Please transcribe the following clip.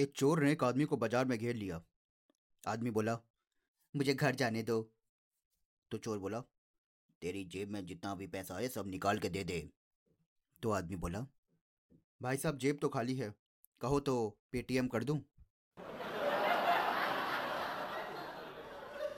एक चोर ने एक आदमी को बाज़ार में घेर लिया। आदमी बोला, मुझे घर जाने दो। तो चोर बोला, तेरी जेब में जितना भी पैसा है, सब निकाल के दे दे। तो आदमी बोला, भाई साहब, जेब तो खाली है। कहो तो पेटीएम कर दूँ?